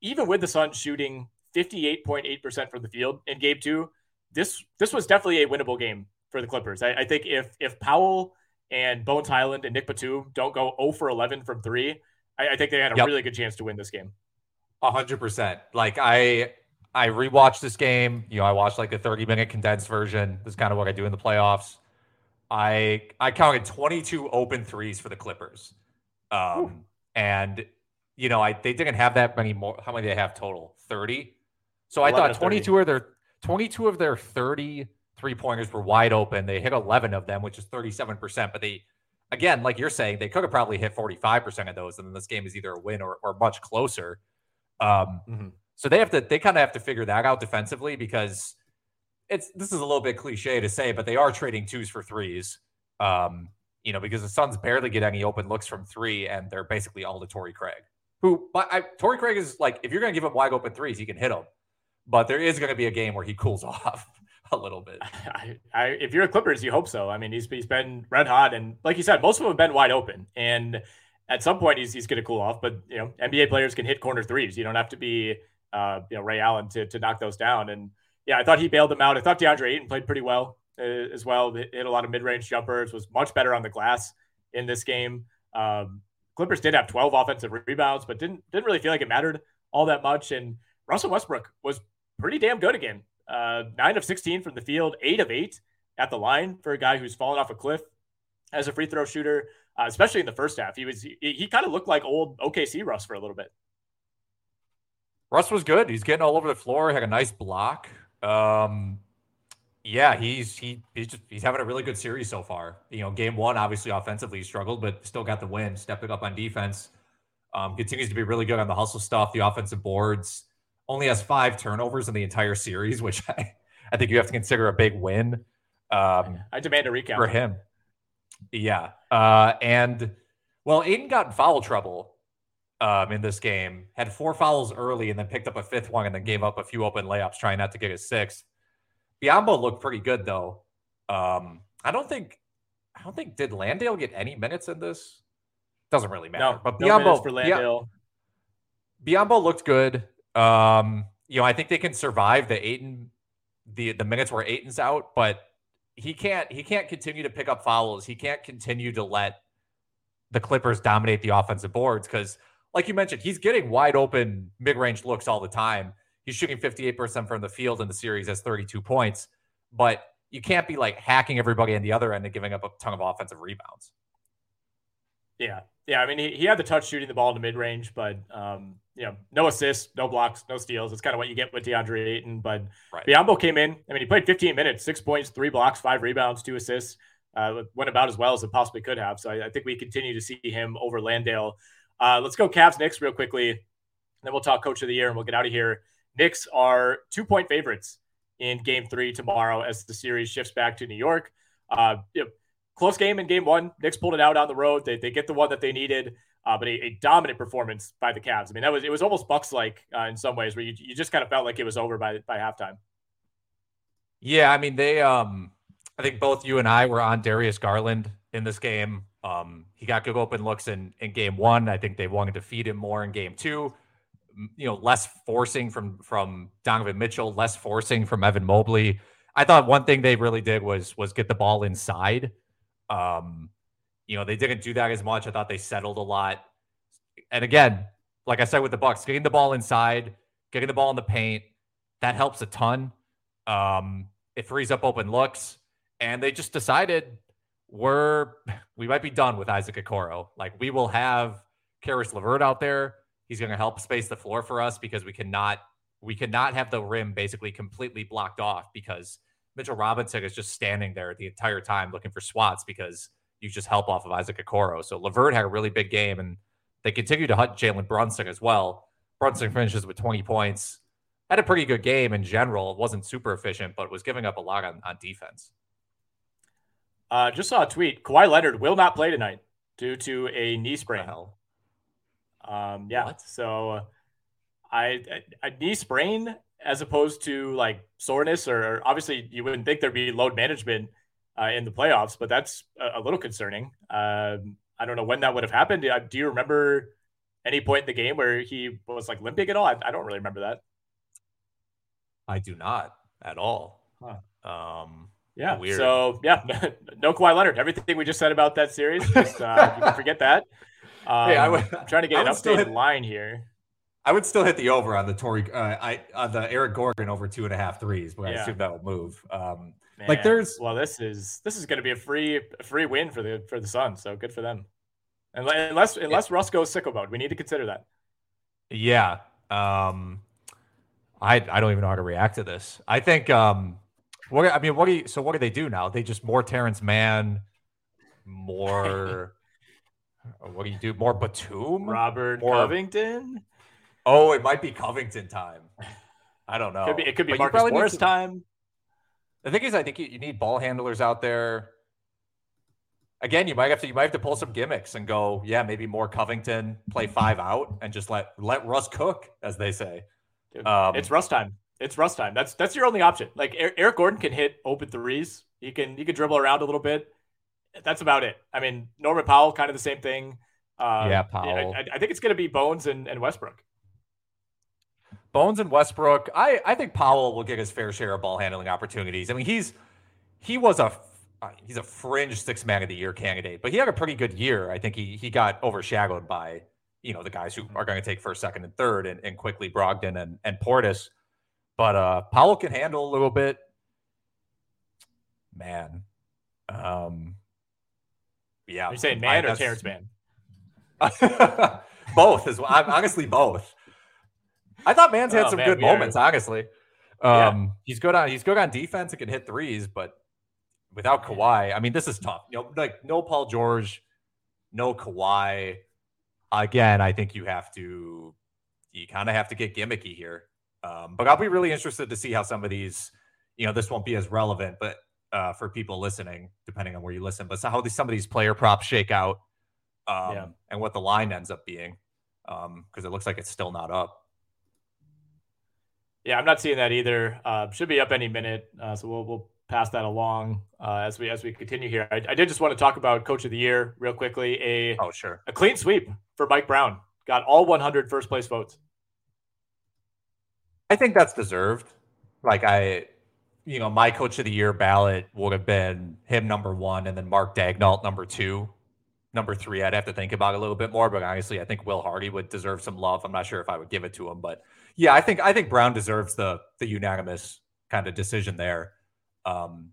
even with the Suns shooting 58.8% from the field in game two, this this was definitely a winnable game for the Clippers. I, I think if if Powell and Bones Hyland and Nic Batum don't go 0 for 11 from three, I, I think they had a yep. really good chance to win this game. A hundred percent. Like I I rewatched this game. You know, I watched like the 30 minute condensed version. This is kind of what I do in the playoffs. I I counted 22 open threes for the Clippers. Um, and you know, I they didn't have that many more. How many did they have total? 30. So I thought 22 of their 22 of their 30 three pointers were wide open. They hit 11 of them, which is 37%. But they, again, like you're saying, they could have probably hit 45% of those. And then this game is either a win or, or much closer. Um, mm-hmm. So they have to, they kind of have to figure that out defensively because it's, this is a little bit cliche to say, but they are trading twos for threes. Um, you know, because the Suns barely get any open looks from three, and they're basically all to Torrey Craig, who, but I, Torrey Craig is like, if you're going to give him wide open threes, he can hit them but there is going to be a game where he cools <laughs> off a little bit. <laughs> I, I, if you're a Clippers, you hope so. I mean, he's he's been red hot, and like you said, most of them have been wide open, and at some point he's he's going to cool off. But you know, NBA players can hit corner threes. You don't have to be uh, you know Ray Allen to to knock those down. And yeah, I thought he bailed them out. I thought DeAndre Ayton played pretty well uh, as well. Hit a lot of mid range jumpers. Was much better on the glass in this game. Um, Clippers did have 12 offensive rebounds, but didn't didn't really feel like it mattered all that much. And Russell Westbrook was pretty damn good again. Uh, nine of 16 from the field, eight of eight at the line for a guy who's fallen off a cliff as a free throw shooter, uh, especially in the first half. He was he, he kind of looked like old OKC Russ for a little bit. Russ was good. He's getting all over the floor. Had a nice block. Um, yeah, he's he he's just he's having a really good series so far. You know, game one obviously offensively struggled, but still got the win. Stepping up on defense, um, continues to be really good on the hustle stuff, the offensive boards only has five turnovers in the entire series, which <laughs> I, I think you have to consider a big win. Um, I demand a recount for him. Yeah. Uh, and well, Ayton got in foul trouble um, in this game, had four fouls early and then picked up a fifth one and then gave up a few open layups trying not to get a sixth. Biyombo looked pretty good though. Um, I don't think I don't think did Landale get any minutes in this? Doesn't really matter. No, but Biyombo no for Landale. Biyombo looked good. Um, you know, I think they can survive the Ayton the the minutes where Ayton's out, but he can't he can't continue to pick up fouls. He can't continue to let the Clippers dominate the offensive boards because, like you mentioned, he's getting wide open mid range looks all the time. He's shooting 58% from the field in the series, has 32 points, but you can't be like hacking everybody in the other end and giving up a ton of offensive rebounds. Yeah. Yeah. I mean, he, he had the touch shooting the ball in the mid range, but, um, you know, no assists, no blocks, no steals. It's kind of what you get with DeAndre Ayton. But right. Biyombo came in. I mean, he played 15 minutes, six points, three blocks, five rebounds, two assists. Uh, went about as well as it possibly could have. So I, I think we continue to see him over Landale. Uh, let's go Cavs Knicks real quickly. Then we'll talk coach of the year and we'll get out of here. Knicks are two point favorites in game three tomorrow as the series shifts back to New York. Uh, you know, close game in game one. Knicks pulled it out on the road. They, they get the one that they needed, uh, but a, a, dominant performance by the Cavs. I mean, that was it was almost Bucks like uh, in some ways, where you, you just kind of felt like it was over by by halftime. Yeah, I mean they. Um, I think both you and I were on Darius Garland in this game. Um, he got good open looks in in game one. I think they wanted to feed him more in game two. You know, less forcing from from Donovan Mitchell, less forcing from Evan Mobley. I thought one thing they really did was was get the ball inside um, you know, they didn't do that as much. I thought they settled a lot. And again, like I said with the Bucks, getting the ball inside, getting the ball in the paint, that helps a ton. Um, it frees up open looks, and they just decided we're we might be done with Isaac Okoro. Like we will have Caris LeVert out there. He's going to help space the floor for us because we cannot we cannot have the rim basically completely blocked off because Mitchell Robinson is just standing there the entire time looking for swats because you just help off of Isaac Okoro. So LeVert had a really big game, and they continue to hunt Jalen Brunson as well. Brunson finishes with 20 points. Had a pretty good game in general. It wasn't super efficient, but was giving up a lot on, on defense. Uh, just saw a tweet. Kawhi Leonard will not play tonight due to a knee sprain. Um, yeah. What? So I, a knee sprain as opposed to like soreness or, obviously you wouldn't think there'd be load management uh, in the playoffs, but that's a, a little concerning. Um, I don't know when that would have happened. Do, do, you remember any point in the game where he was like limping at all? I, I don't really remember that. I do not at all. Huh. Um, yeah. Weird. So yeah, <laughs> no Kawhi Leonard. Everything we just said about that series, just uh, you can forget that. Um, <laughs> hey, I am trying to get an updated line here. I would still hit the over on the Torrey, uh, I on the Eric Gordon over two and a half threes, but yeah. I assume that will move. Um, like there's well, this is this is going to be a free free win for the for the Suns, so good for them. Unless unless Russ goes sicko mode, we need to consider that. Yeah, um, I I don't even know how to react to this. I think um, what I mean, what do you? So what do they do now? They just more Terance Mann, more. <laughs> what do you do? More Batum, Robert more, Covington. Oh, it might be Covington time. I don't know. Could be, it could be but Marcus Morris to, time. The thing is, I think you, you, need ball handlers out there. Again, you might have to you might have to pull some gimmicks and go, yeah, maybe more Covington, play five out, and just let let Russ cook, as they say. Dude, um, it's Russ time. It's Russ time. That's that's your only option. Like Eric Gordon can hit open threes. He can he can dribble around a little bit. That's about it. I mean, Norman Powell, kind of the same thing. Uh, yeah, Powell. I, I, think it's going to be Bones and, and Westbrook. Bones and Westbrook. I, I think Powell will get his fair share of ball handling opportunities. I mean, he's he was a he's a fringe six man of the year candidate, but he had a pretty good year. I think he he got overshadowed by you know the guys who are going to take first, second, and third, and, and Quickley Brogdon and and Portis. But uh, Powell can handle a little bit. Man, um, yeah. You're saying man I, or Terance Mann? <laughs> both as well. Honestly, both. I thought man's had oh, some man, good moments, are... honestly. Um, yeah. he's good on he's good on defense and can hit threes, but without Kawhi, I mean, this is tough. You know, like no Paul George, no Kawhi. Again, I think you have to you kind of have to get gimmicky here. Um, but I'll be really interested to see how some of these, you know, this won't be as relevant, but uh, for people listening, depending on where you listen, but how these, some of these player props shake out um, yeah. and what the line ends up being, because um, it looks like it's still not up. Yeah, I'm not seeing that either. Uh, should be up any minute, uh, so we'll we'll pass that along uh, as we as we continue here. I, I, did just want to talk about Coach of the Year real quickly. A oh sure, a clean sweep for Mike Brown. Got all 100 first place votes. I think that's deserved. Like I, you know, my Coach of the Year ballot would have been him number one, and then Mark Daigneault number two. Number three, I'd have to think about a little bit more, but honestly, I think Will Hardy would deserve some love. I'm not sure if I would give it to him, but yeah, I think I think Brown deserves the the unanimous kind of decision there. Um,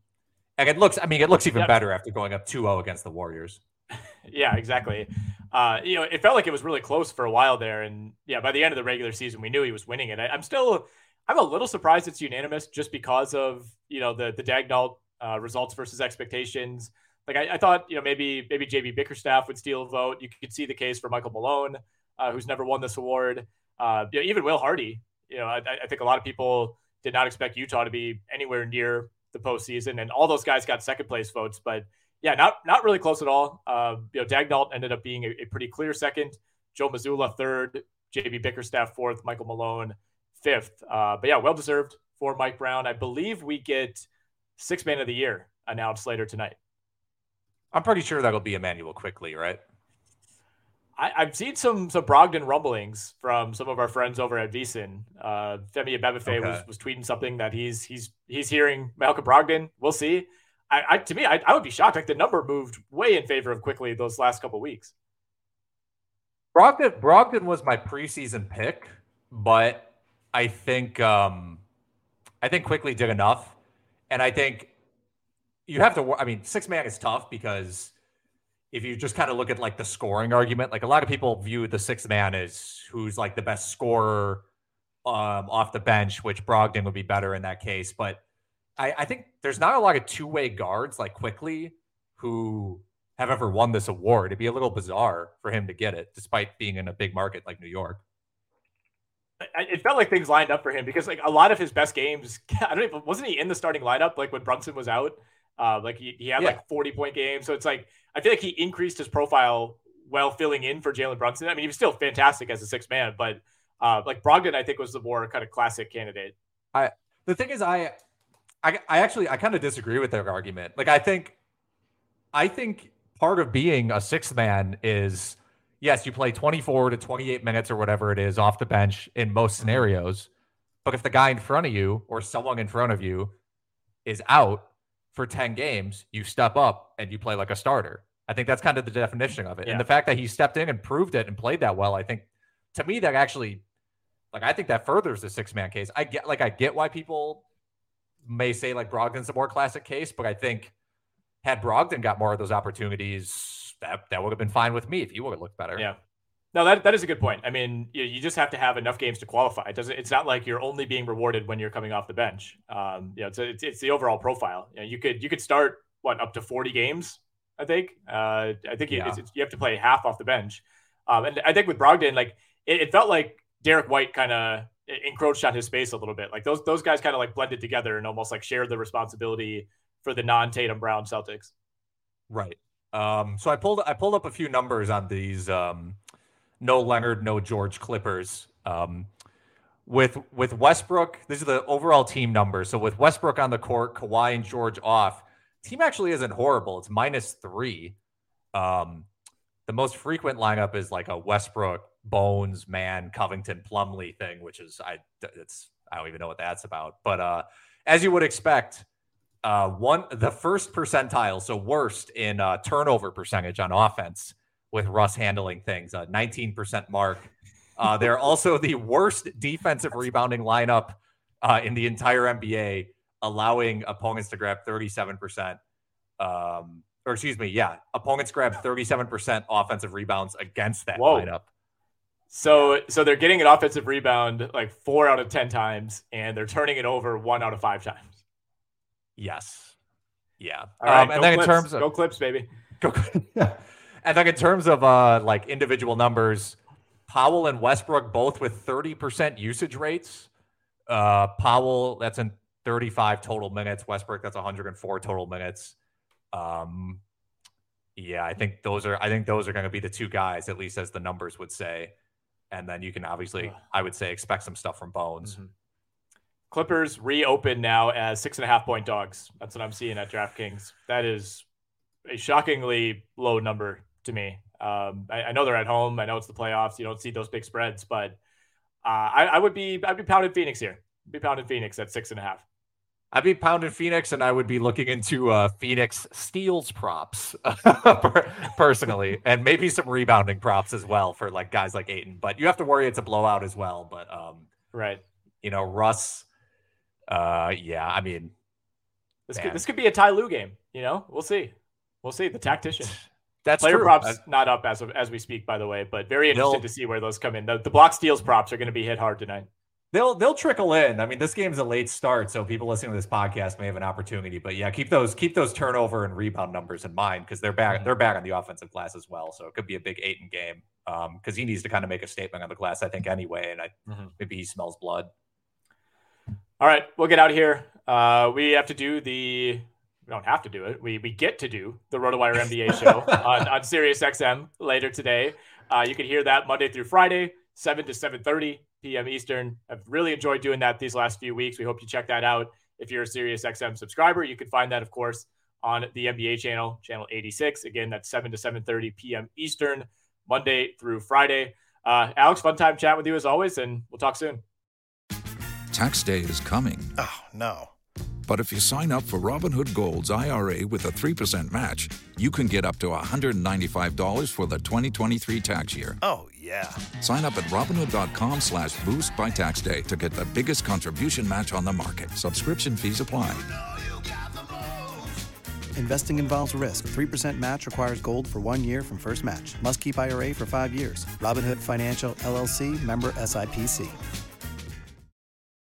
And it looks, I mean, it looks even better after going up 2-0 against the Warriors. <laughs> Yeah, exactly. Uh, you know, it felt like it was really close for a while there, and yeah, by the end of the regular season, we knew he was winning it. I, I'm still, I'm a little surprised it's unanimous just because of you know the the Daigneault uh, results versus expectations. Like I, I thought, you know, maybe maybe JB Bickerstaff would steal a vote. You could see the case for Michael Malone, uh, who's never won this award. Uh, you know, even Will Hardy. You know, I, I think a lot of people did not expect Utah to be anywhere near the postseason, and all those guys got second place votes, but yeah, not not really close at all. Uh, you know, Daigneault ended up being a, a pretty clear second. Joe Mazzulla third, JB Bickerstaff fourth, Michael Malone fifth. Uh, but yeah, well deserved for Mike Brown. I believe we get six man of the year announced later tonight. I'm pretty sure that'll be Immanuel Quickley, right? I, I've seen some some Brogdon rumblings from some of our friends over at VSiN. Uh, Femi Abebefe was, was tweeting something that he's he's he's hearing Malcolm Brogdon. We'll see. I, I to me, I, I would be shocked. Like the number moved way in favor of Quickley those last couple weeks. Brogdon, Brogdon was my preseason pick, but I think um, I think Quickley did enough, and I think you have to. I mean, six man is tough because if you just kind of look at like the scoring argument, like a lot of people view the sixth man as who's like the best scorer um, off the bench, which Brogdon would be better in that case. But I, I think there's not a lot of two way guards like Quickley who have ever won this award. It'd be a little bizarre for him to get it, despite being in a big market like New York. I, it felt like things lined up for him because like a lot of his best games, <laughs> I don't even wasn't he in the starting lineup like when Brunson was out. Uh, like he, he had Yeah. like 40 point games. So it's like I feel like he increased his profile while filling in for Jalen Brunson. I mean, he was still fantastic as a six man, but uh, like Brogdon, I think was the more kind of classic candidate. I the thing is, I I, I actually I kind of disagree with their argument. Like I think I think part of being a sixth man is yes, you play 24 to 28 minutes or whatever it is off the bench in most mm-hmm. scenarios. But if the guy in front of you or someone in front of you is out for 10 games, you step up and you play like a starter. I think that's kind of the definition of it. Yeah. And the fact that he stepped in and proved it and played that well, I think to me that actually like I think that furthers the six man case. I get like I get why people may say like Brogdon's a more classic case, but I think had Brogdon got more of those opportunities, that that would have been fine with me if he would have looked better. Yeah. No, that, that is a good point. I mean, you, you just have to have enough games to qualify. It doesn't. It's not like you're only being rewarded when you're coming off the bench. Um, you know, it's, it's it's the overall profile. You, know, you could you could start what up to 40 games. I think. Uh, I think you, Yeah. it's, it's- you have to play half off the bench. Um, and I think with Brogdon, like it, it felt like Derrick White kind of encroached on his space a little bit. Like those those guys kind of like blended together and almost like shared the responsibility for the non Tatum Brown Celtics. Right. Um, so I pulled I pulled up a few numbers on these um, no Leonard, no George Clippers. Um, with with Westbrook, these are the overall team numbers. So with Westbrook on the court, Kawhi and George off, team actually isn't horrible. It's minus three. Um, the most frequent lineup is like a Westbrook, Bones, Mann, Covington, Plumlee thing, which is I it's I don't even know what that's about. But uh, as you would expect, uh, one the first percentile, so worst in uh, turnover percentage on offense with Russ handling things, a 19% mark. Uh, they're also the worst defensive rebounding lineup uh, in the entire NBA, allowing opponents to grab 37%. Um, or excuse me, yeah, opponents grab 37% offensive rebounds against that Whoa. lineup. So so they're getting an offensive rebound like four out of ten times, and they're turning it over one out of five times. Yes. Yeah. Right, um, and then in terms of go clips, baby. Go- <laughs> and then in terms of uh like individual numbers, Powell and Westbrook both with 30% usage rates. Uh Powell, that's in 35 total minutes. Westbrook, that's 104 total minutes. Um yeah, I think those are I think those are going to be the two guys, at least as the numbers would say. And then you can obviously, I would say, expect some stuff from Bones. Mhm. Clippers reopen now as six and a half point dogs. That's what I'm seeing at DraftKings. That is a shockingly low number to me. Um, I, I know they're at home. I know it's the playoffs. You don't see those big spreads, but uh, I, I would be I'd be pounding Phoenix here. Be pounding Phoenix at six and a half. I'd be pounding Phoenix, and I would be looking into uh, Phoenix steals props <laughs> personally, and maybe some rebounding props as well for like guys like Ayton. But you have to worry it's a blowout as well. But um, Right. you know, Russ, uh, yeah, I mean, This Man. could this could be a Ty Lue game. You know, we'll see. We'll see. The tactician. <laughs> That's Player true. props not up as of, as we speak, by the way, but very interested to see where those come in. The, the block steals props are going to be hit hard tonight. They'll they'll trickle in. I mean, this game's a late start, so people listening to this podcast may have an opportunity. But yeah, keep those keep those turnover and rebound numbers in mind because they're back they're back on the offensive glass as well. So it could be a big Ayton game because he needs to kind of make a statement on the glass, I think, anyway. And I Mhm. maybe he smells blood. All right, we'll get out of here. Uh, we have to do the. We don't have to do it. We we get to do the RotoWire NBA <laughs> show on, on Sirius XM later today. Uh, you can hear that Monday through Friday, seven to seven thirty p.m. Eastern. I've really enjoyed doing that these last few weeks. We hope you check that out. If you're a Sirius XM subscriber, you can find that, of course, on the NBA channel, channel 86. Again, that's 7 to 7:30 p.m. Eastern, Monday through Friday. Uh, Alex, fun time chat with you as always, and we'll talk soon. Tax day is coming. Oh, no. But if you sign up for Robinhood Gold's IRA with a 3% match, you can get up to $195 for the 2023 tax year. Oh, yeah. Sign up at Robinhood.com slash boost by tax day to get the biggest contribution match on the market. Subscription fees apply. Investing involves risk. 3% match requires gold for one year from first match. Must keep IRA for five years. Robinhood Financial LLC member SIPC.